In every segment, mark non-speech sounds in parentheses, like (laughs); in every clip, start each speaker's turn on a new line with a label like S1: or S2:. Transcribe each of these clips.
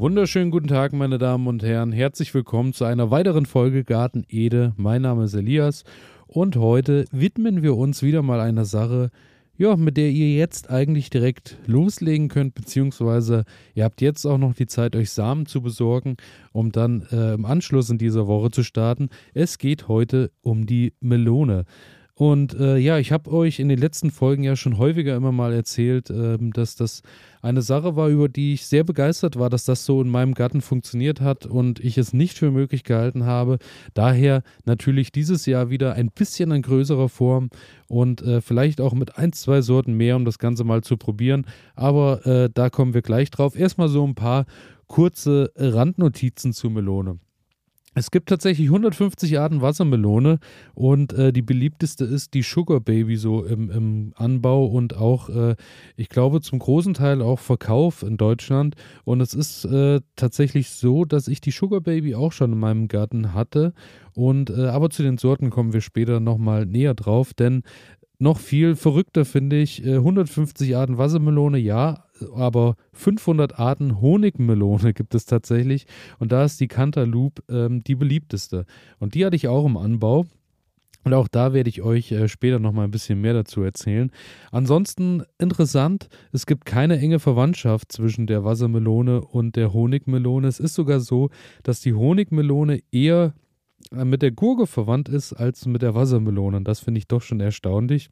S1: Wunderschönen guten Tag, meine Damen und Herren. Herzlich willkommen zu einer weiteren Folge Garten Ede. Mein Name ist Elias und heute widmen wir uns wieder mal einer Sache, ja, mit der ihr jetzt eigentlich direkt loslegen könnt, beziehungsweise ihr habt jetzt auch noch die Zeit, euch Samen zu besorgen, um dann äh, im Anschluss in dieser Woche zu starten. Es geht heute um die Melone. Und äh, ja, ich habe euch in den letzten Folgen ja schon häufiger immer mal erzählt, äh, dass das eine Sache war, über die ich sehr begeistert war, dass das so in meinem Garten funktioniert hat und ich es nicht für möglich gehalten habe. Daher natürlich dieses Jahr wieder ein bisschen in größerer Form und äh, vielleicht auch mit ein, zwei Sorten mehr, um das Ganze mal zu probieren. Aber äh, da kommen wir gleich drauf. Erstmal so ein paar kurze Randnotizen zu Melone. Es gibt tatsächlich 150 Arten Wassermelone und äh, die beliebteste ist die Sugar Baby so im, im Anbau und auch, äh, ich glaube, zum großen Teil auch Verkauf in Deutschland. Und es ist äh, tatsächlich so, dass ich die Sugar Baby auch schon in meinem Garten hatte. Und äh, aber zu den Sorten kommen wir später nochmal näher drauf, denn noch viel verrückter finde ich 150 äh, Arten Wassermelone, ja, aber 500 Arten Honigmelone (laughs) gibt es tatsächlich. Und da ist die Cantaloupe ähm, die beliebteste. Und die hatte ich auch im Anbau. Und auch da werde ich euch äh, später nochmal ein bisschen mehr dazu erzählen. Ansonsten interessant, es gibt keine enge Verwandtschaft zwischen der Wassermelone und der Honigmelone. Es ist sogar so, dass die Honigmelone eher äh, mit der Gurke verwandt ist als mit der Wassermelone. Und das finde ich doch schon erstaunlich.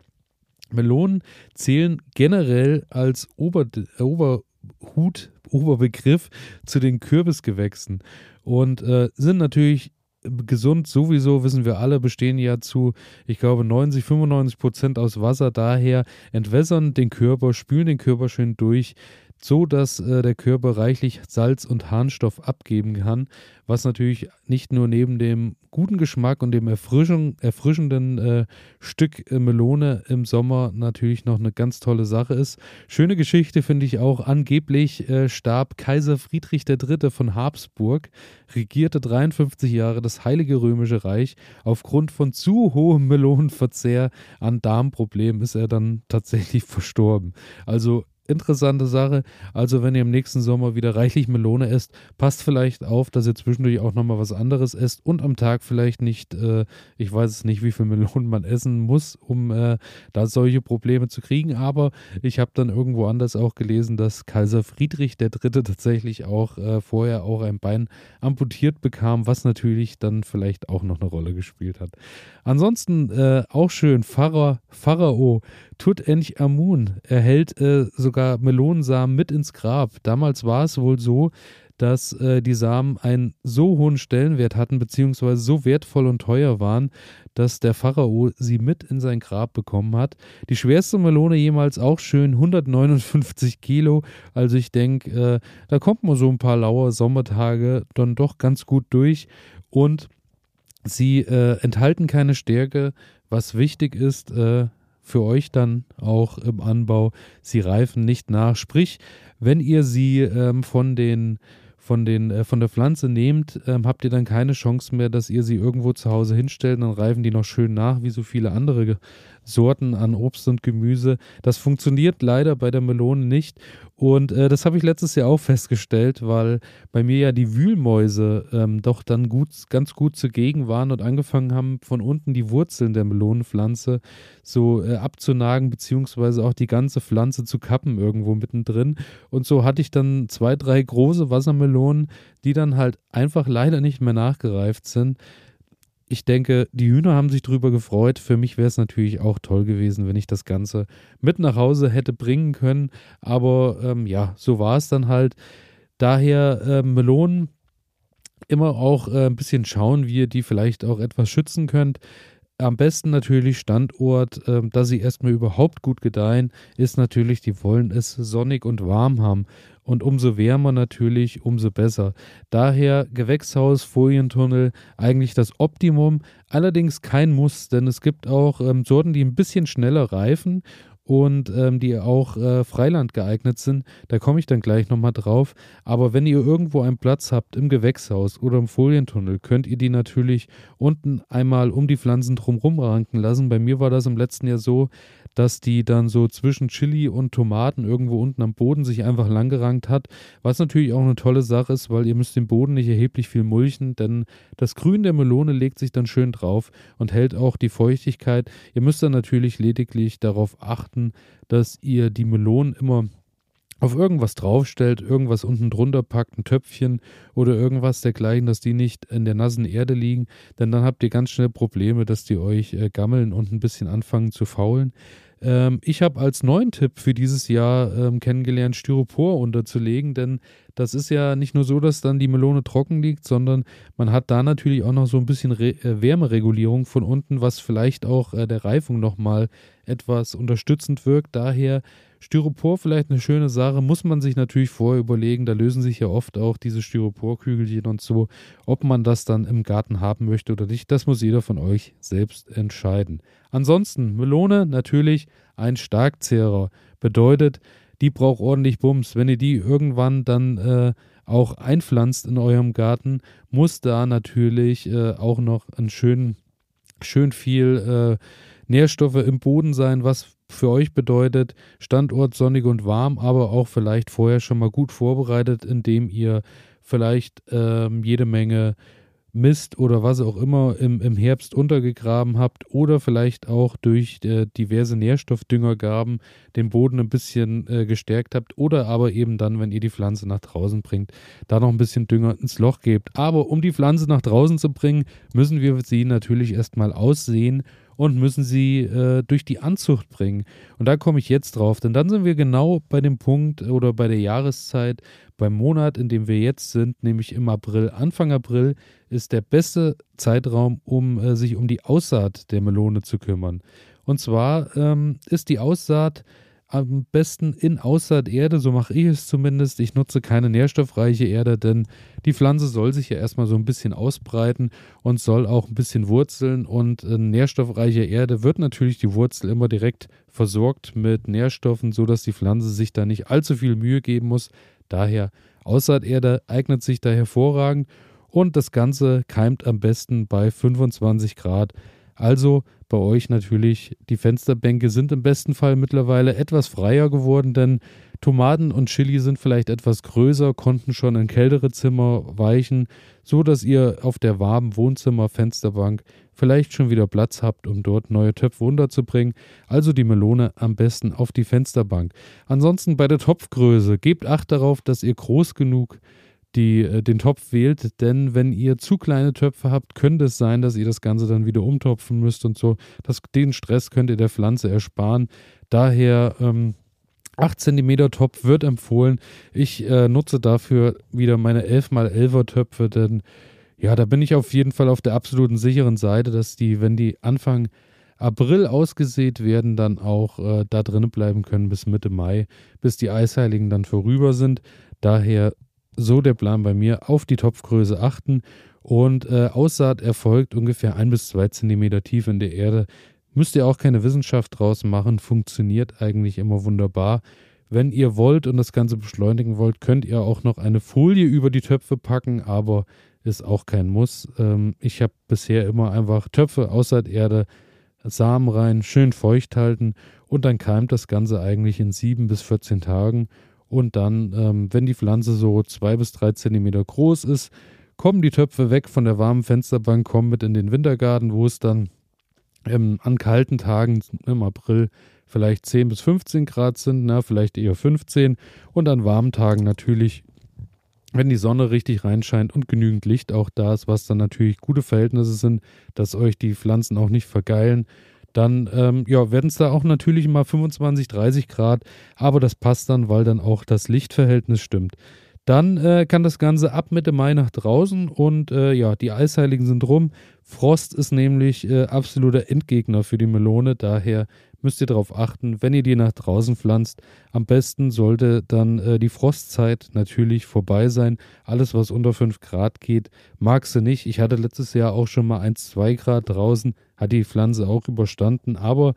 S1: Melonen zählen generell als Ober, Oberhut, Oberbegriff zu den Kürbisgewächsen und äh, sind natürlich gesund sowieso, wissen wir alle, bestehen ja zu, ich glaube, 90, 95 Prozent aus Wasser. Daher entwässern den Körper, spülen den Körper schön durch so dass äh, der Körper reichlich Salz und Harnstoff abgeben kann, was natürlich nicht nur neben dem guten Geschmack und dem erfrischenden äh, Stück äh, Melone im Sommer natürlich noch eine ganz tolle Sache ist. Schöne Geschichte finde ich auch, angeblich äh, starb Kaiser Friedrich III. von Habsburg, regierte 53 Jahre das Heilige Römische Reich. Aufgrund von zu hohem Melonenverzehr an Darmproblemen ist er dann tatsächlich (laughs) verstorben. Also interessante Sache. Also, wenn ihr im nächsten Sommer wieder reichlich Melone esst, passt vielleicht auf, dass ihr zwischendurch auch nochmal was anderes esst und am Tag vielleicht nicht, äh, ich weiß es nicht, wie viel Melonen man essen muss, um äh, da solche Probleme zu kriegen. Aber ich habe dann irgendwo anders auch gelesen, dass Kaiser Friedrich III. tatsächlich auch äh, vorher auch ein Bein amputiert bekam, was natürlich dann vielleicht auch noch eine Rolle gespielt hat. Ansonsten äh, auch schön, Pharao, Pharao Tutanchamun erhält äh, sogar Melonensamen mit ins Grab. Damals war es wohl so, dass äh, die Samen einen so hohen Stellenwert hatten, beziehungsweise so wertvoll und teuer waren, dass der Pharao sie mit in sein Grab bekommen hat. Die schwerste Melone jemals auch schön 159 Kilo. Also ich denke, äh, da kommt man so ein paar laue Sommertage dann doch ganz gut durch. Und sie äh, enthalten keine Stärke, was wichtig ist. Äh, für euch dann auch im Anbau. Sie reifen nicht nach. Sprich, wenn ihr sie ähm, von den von, den, äh, von der Pflanze nehmt, ähm, habt ihr dann keine Chance mehr, dass ihr sie irgendwo zu Hause hinstellt. Dann reifen die noch schön nach, wie so viele andere Sorten an Obst und Gemüse. Das funktioniert leider bei der Melone nicht. Und äh, das habe ich letztes Jahr auch festgestellt, weil bei mir ja die Wühlmäuse ähm, doch dann gut, ganz gut zugegen waren und angefangen haben, von unten die Wurzeln der Melonenpflanze so äh, abzunagen, beziehungsweise auch die ganze Pflanze zu kappen irgendwo mittendrin. Und so hatte ich dann zwei, drei große Wassermelonen, die dann halt einfach leider nicht mehr nachgereift sind ich denke, die Hühner haben sich darüber gefreut. Für mich wäre es natürlich auch toll gewesen, wenn ich das Ganze mit nach Hause hätte bringen können. Aber ähm, ja, so war es dann halt. Daher äh, Melonen immer auch äh, ein bisschen schauen, wie ihr die vielleicht auch etwas schützen könnt. Am besten natürlich Standort, äh, dass sie erstmal überhaupt gut gedeihen, ist natürlich, die wollen es sonnig und warm haben. Und umso wärmer natürlich, umso besser. Daher Gewächshaus, Folientunnel, eigentlich das Optimum. Allerdings kein Muss, denn es gibt auch ähm, Sorten, die ein bisschen schneller reifen und ähm, die auch äh, Freiland geeignet sind. Da komme ich dann gleich nochmal drauf. Aber wenn ihr irgendwo einen Platz habt im Gewächshaus oder im Folientunnel, könnt ihr die natürlich unten einmal um die Pflanzen drumherum ranken lassen. Bei mir war das im letzten Jahr so, dass die dann so zwischen Chili und Tomaten irgendwo unten am Boden sich einfach langgerankt hat. Was natürlich auch eine tolle Sache ist, weil ihr müsst den Boden nicht erheblich viel mulchen, denn das Grün der Melone legt sich dann schön drauf und hält auch die Feuchtigkeit. Ihr müsst dann natürlich lediglich darauf achten, dass ihr die Melonen immer auf irgendwas draufstellt, irgendwas unten drunter packt, ein Töpfchen oder irgendwas dergleichen, dass die nicht in der nassen Erde liegen, denn dann habt ihr ganz schnell Probleme, dass die euch äh, gammeln und ein bisschen anfangen zu faulen. Ähm, ich habe als neuen Tipp für dieses Jahr ähm, kennengelernt, Styropor unterzulegen, denn das ist ja nicht nur so, dass dann die Melone trocken liegt, sondern man hat da natürlich auch noch so ein bisschen Re äh, Wärmeregulierung von unten, was vielleicht auch äh, der Reifung nochmal etwas unterstützend wirkt. Daher Styropor vielleicht eine schöne Sache, muss man sich natürlich vorher überlegen. Da lösen sich ja oft auch diese Styroporkügelchen und so, ob man das dann im Garten haben möchte oder nicht. Das muss jeder von euch selbst entscheiden. Ansonsten, Melone natürlich ein Starkzehrer. Bedeutet, die braucht ordentlich Bums. Wenn ihr die irgendwann dann äh, auch einpflanzt in eurem Garten, muss da natürlich äh, auch noch ein schön, schön viel äh, Nährstoffe im Boden sein, was für euch bedeutet Standort sonnig und warm, aber auch vielleicht vorher schon mal gut vorbereitet, indem ihr vielleicht ähm, jede Menge Mist oder was auch immer im, im Herbst untergegraben habt oder vielleicht auch durch äh, diverse Nährstoffdüngergaben den Boden ein bisschen äh, gestärkt habt oder aber eben dann, wenn ihr die Pflanze nach draußen bringt, da noch ein bisschen Dünger ins Loch gebt. Aber um die Pflanze nach draußen zu bringen, müssen wir sie natürlich erstmal aussehen und müssen sie äh, durch die Anzucht bringen. Und da komme ich jetzt drauf, denn dann sind wir genau bei dem Punkt oder bei der Jahreszeit, beim Monat, in dem wir jetzt sind, nämlich im April. Anfang April ist der beste Zeitraum, um äh, sich um die Aussaat der Melone zu kümmern. Und zwar ähm, ist die Aussaat am besten in Aussaaterde, so mache ich es zumindest. Ich nutze keine nährstoffreiche Erde, denn die Pflanze soll sich ja erstmal so ein bisschen ausbreiten und soll auch ein bisschen wurzeln. Und in nährstoffreicher Erde wird natürlich die Wurzel immer direkt versorgt mit Nährstoffen, sodass die Pflanze sich da nicht allzu viel Mühe geben muss. Daher Aussaaterde eignet sich da hervorragend und das Ganze keimt am besten bei 25 Grad. Also bei euch natürlich, die Fensterbänke sind im besten Fall mittlerweile etwas freier geworden, denn Tomaten und Chili sind vielleicht etwas größer, konnten schon in kältere Zimmer weichen, so dass ihr auf der warmen Wohnzimmer-Fensterbank vielleicht schon wieder Platz habt, um dort neue Töpfe unterzubringen. Also die Melone am besten auf die Fensterbank. Ansonsten bei der Topfgröße gebt Acht darauf, dass ihr groß genug die, äh, den Topf wählt, denn wenn ihr zu kleine Töpfe habt, könnte es sein, dass ihr das Ganze dann wieder umtopfen müsst und so. Das, den Stress könnt ihr der Pflanze ersparen. Daher ähm, 8 cm Topf wird empfohlen. Ich äh, nutze dafür wieder meine 11x11er Töpfe, denn ja, da bin ich auf jeden Fall auf der absoluten sicheren Seite, dass die, wenn die Anfang April ausgesät werden, dann auch äh, da drinnen bleiben können bis Mitte Mai, bis die Eisheiligen dann vorüber sind. Daher so der Plan bei mir, auf die Topfgröße achten und äh, Aussaat erfolgt ungefähr ein bis zwei Zentimeter tief in der Erde. Müsst ihr auch keine Wissenschaft draus machen, funktioniert eigentlich immer wunderbar. Wenn ihr wollt und das Ganze beschleunigen wollt, könnt ihr auch noch eine Folie über die Töpfe packen, aber ist auch kein Muss. Ähm, ich habe bisher immer einfach Töpfe Aussaaterde, Samen rein, schön feucht halten und dann keimt das Ganze eigentlich in sieben bis 14 Tagen und dann, ähm, wenn die Pflanze so zwei bis drei Zentimeter groß ist, kommen die Töpfe weg von der warmen Fensterbank, kommen mit in den Wintergarten, wo es dann ähm, an kalten Tagen im April vielleicht 10 bis 15 Grad sind, na, vielleicht eher 15 und an warmen Tagen natürlich, wenn die Sonne richtig reinscheint und genügend Licht auch da ist, was dann natürlich gute Verhältnisse sind, dass euch die Pflanzen auch nicht vergeilen, dann ähm, ja, werden es da auch natürlich mal 25, 30 Grad, aber das passt dann, weil dann auch das Lichtverhältnis stimmt. Dann äh, kann das Ganze ab Mitte Mai nach draußen und äh, ja, die Eisheiligen sind rum. Frost ist nämlich äh, absoluter Endgegner für die Melone, daher müsst ihr darauf achten, wenn ihr die nach draußen pflanzt. Am besten sollte dann äh, die Frostzeit natürlich vorbei sein. Alles, was unter 5 Grad geht, mag sie nicht. Ich hatte letztes Jahr auch schon mal 1, 2 Grad draußen, hat die Pflanze auch überstanden, aber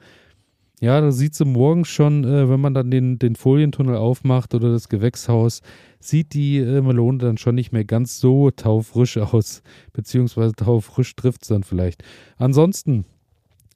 S1: ja, da sieht sie morgens schon, äh, wenn man dann den, den Folientunnel aufmacht oder das Gewächshaus, sieht die äh, Melone dann schon nicht mehr ganz so taufrisch (laughs) aus, beziehungsweise taufrisch trifft es dann vielleicht. Ansonsten,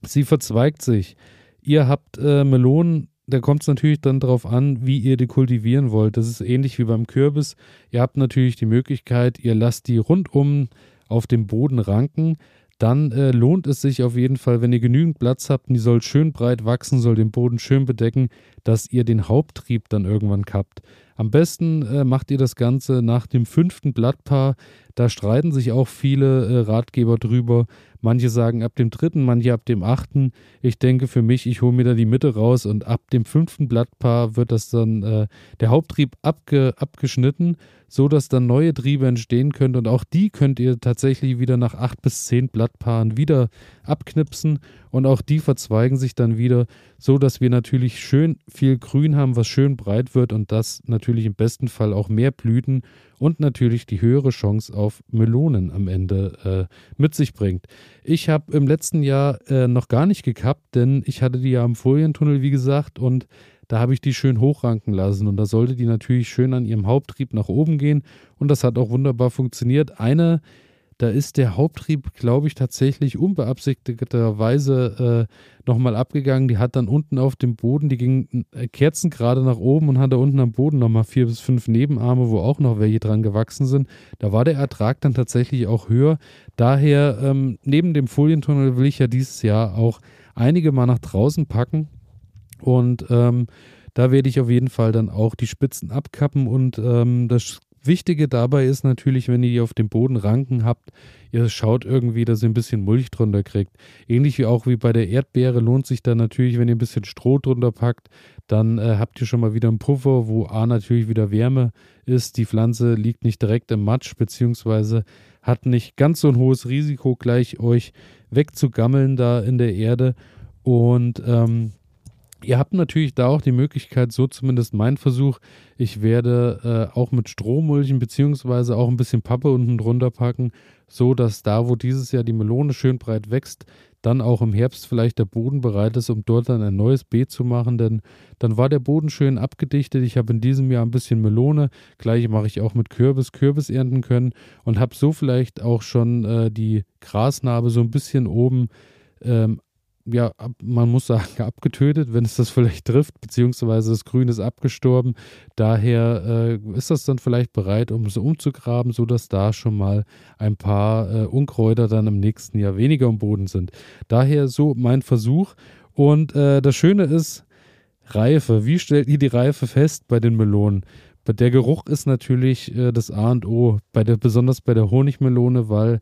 S1: sie verzweigt sich. Ihr habt äh, Melonen, da kommt es natürlich dann darauf an, wie ihr die kultivieren wollt. Das ist ähnlich wie beim Kürbis. Ihr habt natürlich die Möglichkeit, ihr lasst die rundum auf dem Boden ranken dann äh, lohnt es sich auf jeden Fall, wenn ihr genügend Platz habt die soll schön breit wachsen, soll den Boden schön bedecken, dass ihr den Haupttrieb dann irgendwann kappt. Am besten äh, macht ihr das Ganze nach dem fünften Blattpaar. Da streiten sich auch viele äh, Ratgeber drüber. Manche sagen ab dem dritten, manche ab dem achten. Ich denke für mich, ich hole mir da die Mitte raus und ab dem fünften Blattpaar wird das dann äh, der Haupttrieb abge, abgeschnitten so dass dann neue Triebe entstehen können und auch die könnt ihr tatsächlich wieder nach acht bis zehn Blattpaaren wieder abknipsen und auch die verzweigen sich dann wieder, so dass wir natürlich schön viel Grün haben, was schön breit wird und das natürlich im besten Fall auch mehr Blüten und natürlich die höhere Chance auf Melonen am Ende äh, mit sich bringt. Ich habe im letzten Jahr äh, noch gar nicht gekappt, denn ich hatte die ja im Folientunnel, wie gesagt, und da habe ich die schön hochranken lassen und da sollte die natürlich schön an ihrem Haupttrieb nach oben gehen und das hat auch wunderbar funktioniert. Eine, da ist der Haupttrieb, glaube ich, tatsächlich unbeabsichtigterweise äh, nochmal abgegangen. Die hat dann unten auf dem Boden, die ging äh, kerzengerade nach oben und hat da unten am Boden nochmal vier bis fünf Nebenarme, wo auch noch welche dran gewachsen sind. Da war der Ertrag dann tatsächlich auch höher. Daher, ähm, neben dem Folientunnel will ich ja dieses Jahr auch einige mal nach draußen packen und ähm, da werde ich auf jeden Fall dann auch die Spitzen abkappen. Und ähm, das Wichtige dabei ist natürlich, wenn ihr die auf dem Boden ranken habt, ihr schaut irgendwie, dass ihr ein bisschen Mulch drunter kriegt. Ähnlich wie auch wie bei der Erdbeere lohnt sich dann natürlich, wenn ihr ein bisschen Stroh drunter packt, dann äh, habt ihr schon mal wieder einen Puffer, wo A natürlich wieder Wärme ist. Die Pflanze liegt nicht direkt im Matsch, beziehungsweise hat nicht ganz so ein hohes Risiko, gleich euch wegzugammeln da in der Erde. Und ähm, Ihr habt natürlich da auch die Möglichkeit, so zumindest mein Versuch, ich werde äh, auch mit Strohmulchen beziehungsweise auch ein bisschen Pappe unten drunter packen, so dass da, wo dieses Jahr die Melone schön breit wächst, dann auch im Herbst vielleicht der Boden bereit ist, um dort dann ein neues Beet zu machen, denn dann war der Boden schön abgedichtet. Ich habe in diesem Jahr ein bisschen Melone, gleich mache ich auch mit Kürbis, Kürbis ernten können und habe so vielleicht auch schon äh, die Grasnarbe so ein bisschen oben ähm, ja, man muss sagen, (laughs) abgetötet, wenn es das vielleicht trifft, beziehungsweise das Grün ist abgestorben. Daher äh, ist das dann vielleicht bereit, um es umzugraben, sodass da schon mal ein paar äh, Unkräuter dann im nächsten Jahr weniger am Boden sind. Daher so mein Versuch. Und äh, das Schöne ist, Reife. Wie stellt ihr die Reife fest bei den Melonen? Der Geruch ist natürlich äh, das A und O, bei der, besonders bei der Honigmelone, weil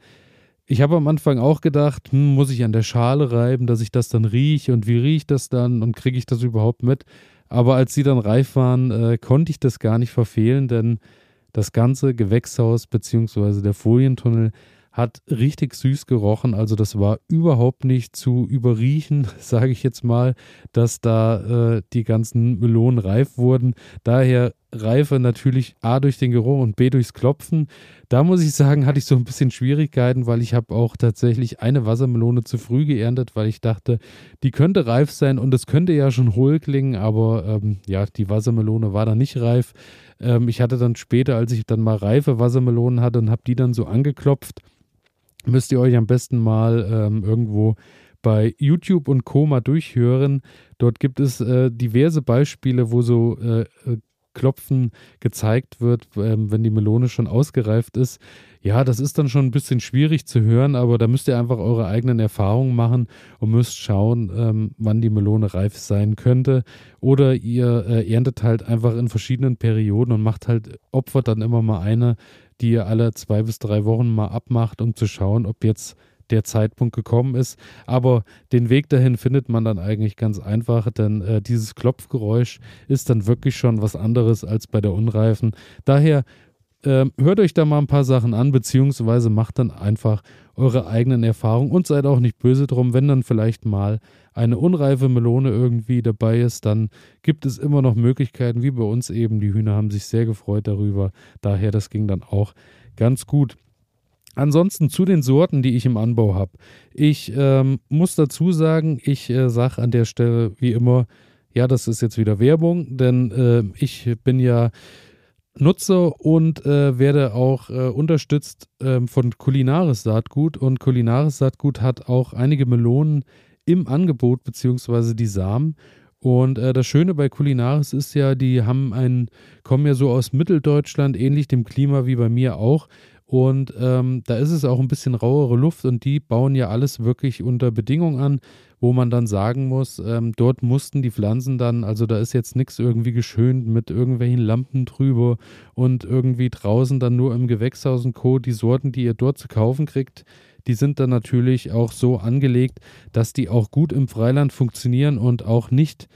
S1: ich habe am Anfang auch gedacht, hm, muss ich an der Schale reiben, dass ich das dann rieche und wie riecht das dann und kriege ich das überhaupt mit? Aber als sie dann reif waren, äh, konnte ich das gar nicht verfehlen, denn das ganze Gewächshaus bzw. der Folientunnel hat richtig süß gerochen. Also das war überhaupt nicht zu überriechen, (laughs) sage ich jetzt mal, dass da äh, die ganzen Melonen reif wurden. Daher Reife natürlich A durch den Geruch und B durchs Klopfen. Da muss ich sagen, hatte ich so ein bisschen Schwierigkeiten, weil ich habe auch tatsächlich eine Wassermelone zu früh geerntet, weil ich dachte, die könnte reif sein und es könnte ja schon hohl klingen, aber ähm, ja, die Wassermelone war da nicht reif. Ähm, ich hatte dann später, als ich dann mal reife Wassermelonen hatte und habe die dann so angeklopft, müsst ihr euch am besten mal ähm, irgendwo bei YouTube und Koma durchhören. Dort gibt es äh, diverse Beispiele, wo so äh, äh Klopfen gezeigt wird, ähm, wenn die Melone schon ausgereift ist. Ja, das ist dann schon ein bisschen schwierig zu hören, aber da müsst ihr einfach eure eigenen Erfahrungen machen und müsst schauen, ähm, wann die Melone reif sein könnte. Oder ihr äh, erntet halt einfach in verschiedenen Perioden und macht halt, opfert dann immer mal eine, die ihr alle zwei bis drei Wochen mal abmacht, um zu schauen, ob jetzt der Zeitpunkt gekommen ist. Aber den Weg dahin findet man dann eigentlich ganz einfach, denn äh, dieses Klopfgeräusch ist dann wirklich schon was anderes als bei der Unreifen. Daher äh, hört euch da mal ein paar Sachen an, beziehungsweise macht dann einfach eure eigenen Erfahrungen und seid auch nicht böse drum, wenn dann vielleicht mal eine unreife Melone irgendwie dabei ist, dann gibt es immer noch Möglichkeiten, wie bei uns eben. Die Hühner haben sich sehr gefreut darüber. Daher, das ging dann auch ganz gut. Ansonsten zu den Sorten, die ich im Anbau habe. Ich ähm, muss dazu sagen, ich äh, sage an der Stelle wie immer, ja, das ist jetzt wieder Werbung, denn äh, ich bin ja Nutzer und äh, werde auch äh, unterstützt ähm, von Kulinaris Saatgut und Kulinaris Saatgut hat auch einige Melonen im Angebot beziehungsweise die Samen und äh, das Schöne bei Kulinaris ist ja, die haben einen, kommen ja so aus Mitteldeutschland, ähnlich dem Klima wie bei mir auch. Und ähm, da ist es auch ein bisschen rauere Luft und die bauen ja alles wirklich unter Bedingungen an, wo man dann sagen muss, ähm, dort mussten die Pflanzen dann, also da ist jetzt nichts irgendwie geschönt mit irgendwelchen Lampen drüber und irgendwie draußen dann nur im Gewächshaus und Co. Die Sorten, die ihr dort zu kaufen kriegt, die sind dann natürlich auch so angelegt, dass die auch gut im Freiland funktionieren und auch nicht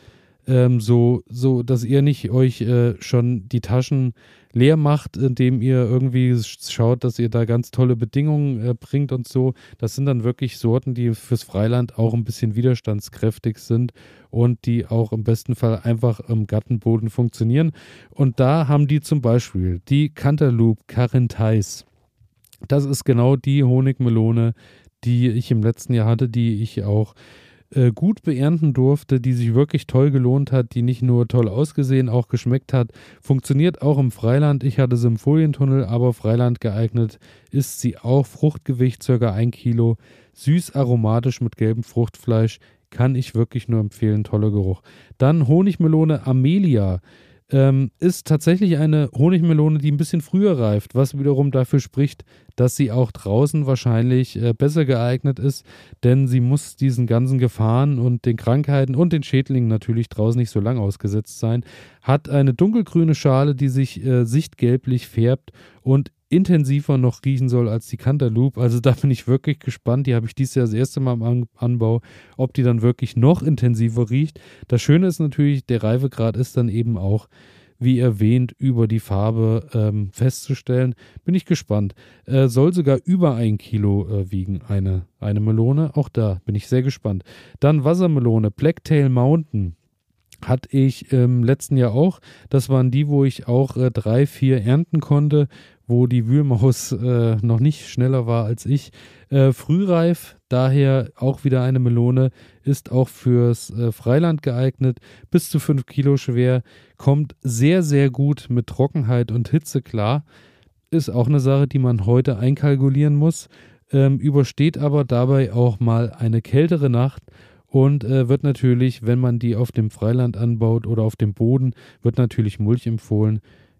S1: ähm, so, so, dass ihr nicht euch äh, schon die Taschen leer macht, indem ihr irgendwie schaut, dass ihr da ganz tolle Bedingungen äh, bringt und so. Das sind dann wirklich Sorten, die fürs Freiland auch ein bisschen widerstandskräftig sind und die auch im besten Fall einfach im Gattenboden funktionieren. Und da haben die zum Beispiel die Cantaloupe Carentais. Das ist genau die Honigmelone, die ich im letzten Jahr hatte, die ich auch äh, gut beernten durfte, die sich wirklich toll gelohnt hat, die nicht nur toll ausgesehen, auch geschmeckt hat. Funktioniert auch im Freiland. Ich hatte sie im Folientunnel, aber Freiland geeignet ist sie auch. Fruchtgewicht ca. 1 Kilo, süß aromatisch mit gelbem Fruchtfleisch. Kann ich wirklich nur empfehlen, toller Geruch. Dann Honigmelone Amelia ähm, ist tatsächlich eine Honigmelone, die ein bisschen früher reift, was wiederum dafür spricht, dass sie auch draußen wahrscheinlich äh, besser geeignet ist, denn sie muss diesen ganzen Gefahren und den Krankheiten und den Schädlingen natürlich draußen nicht so lang ausgesetzt sein, hat eine dunkelgrüne Schale, die sich äh, sichtgelblich färbt und intensiver noch riechen soll als die Cantaloupe. Also da bin ich wirklich gespannt. Die habe ich dieses Jahr das erste Mal im Anbau, ob die dann wirklich noch intensiver riecht. Das Schöne ist natürlich, der Reifegrad ist dann eben auch, wie erwähnt, über die Farbe ähm, festzustellen. Bin ich gespannt. Äh, soll sogar über ein Kilo äh, wiegen, eine, eine Melone. Auch da bin ich sehr gespannt. Dann Wassermelone, Blacktail Mountain hatte ich im letzten Jahr auch. Das waren die, wo ich auch äh, drei, vier ernten konnte wo die Wühlmaus äh, noch nicht schneller war als ich. Äh, frühreif, daher auch wieder eine Melone, ist auch fürs äh, Freiland geeignet, bis zu 5 Kilo schwer, kommt sehr, sehr gut mit Trockenheit und Hitze klar. Ist auch eine Sache, die man heute einkalkulieren muss, ähm, übersteht aber dabei auch mal eine kältere Nacht und äh, wird natürlich, wenn man die auf dem Freiland anbaut oder auf dem Boden, wird natürlich Mulch empfohlen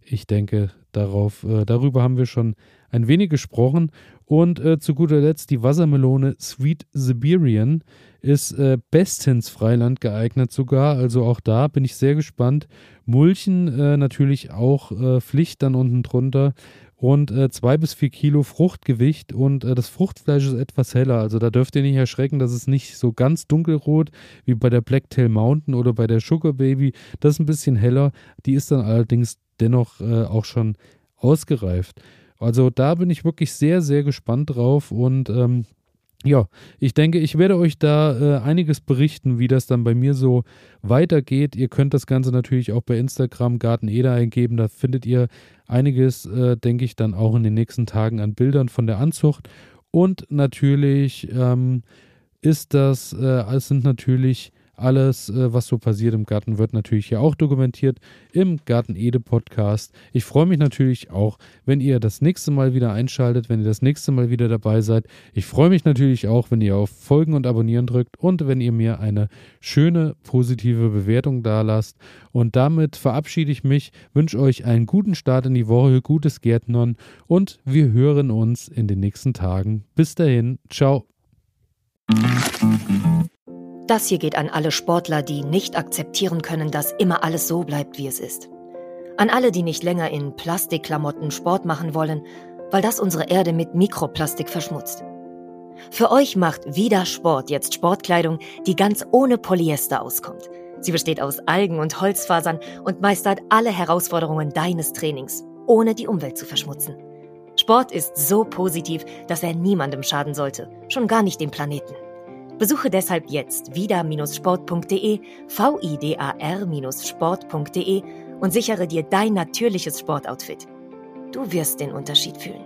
S1: ich denke, darauf, äh, darüber haben wir schon ein wenig gesprochen. Und äh, zu guter Letzt die Wassermelone Sweet Siberian ist äh, bestens Freiland geeignet sogar. Also auch da bin ich sehr gespannt. Mulchen äh, natürlich auch äh, Pflicht dann unten drunter. Und äh, zwei bis vier Kilo Fruchtgewicht und das Fruchtfleisch ist etwas heller. Also da dürft ihr nicht erschrecken, das ist nicht so ganz dunkelrot wie bei der Blacktail Mountain oder bei der Sugar Baby. Das ist ein bisschen heller. Die ist dann allerdings dennoch äh, auch schon ausgereift. Also da bin ich wirklich sehr, sehr gespannt drauf und ähm, ja, ich denke, ich werde euch da äh, einiges berichten, wie das dann bei mir so weitergeht. Ihr könnt das Ganze natürlich auch bei Instagram Garten Eder eingeben. Da findet ihr einiges, äh, denke ich, dann auch in den nächsten Tagen an Bildern von der Anzucht. Und natürlich ähm, ist das, äh, es sind natürlich alles, äh, was so passiert im Garten, wird natürlich hier auch dokumentiert im Garten Ede Podcast. Ich freue mich natürlich auch, wenn ihr das nächste Mal wieder einschaltet, wenn ihr das nächste Mal wieder dabei seid. Ich freue mich natürlich auch, wenn ihr auf Folgen und Abonnieren drückt und wenn ihr mir eine schöne positive Bewertung da lasst. Und damit verabschiede ich mich, wünsche euch einen guten Start in die Woche, gutes Gärtnern und wir hören uns in den nächsten Tagen. Bis dahin, ciao.
S2: Das hier geht an alle Sportler, die nicht akzeptieren können, dass immer alles so bleibt, wie es ist. An alle, die nicht länger in Plastikklamotten Sport machen wollen, weil das unsere Erde mit Mikroplastik verschmutzt. Für euch macht Vida Sport jetzt Sportkleidung, die ganz ohne Polyester auskommt. Sie besteht aus Algen und Holzfasern und meistert alle Herausforderungen deines Trainings, ohne die Umwelt zu verschmutzen. Sport ist so positiv, dass er niemandem schaden sollte, schon gar nicht dem Planeten. Besuche deshalb jetzt vida-sport.de, vidar-sport.de und sichere dir dein natürliches Sportoutfit. Du wirst den Unterschied fühlen.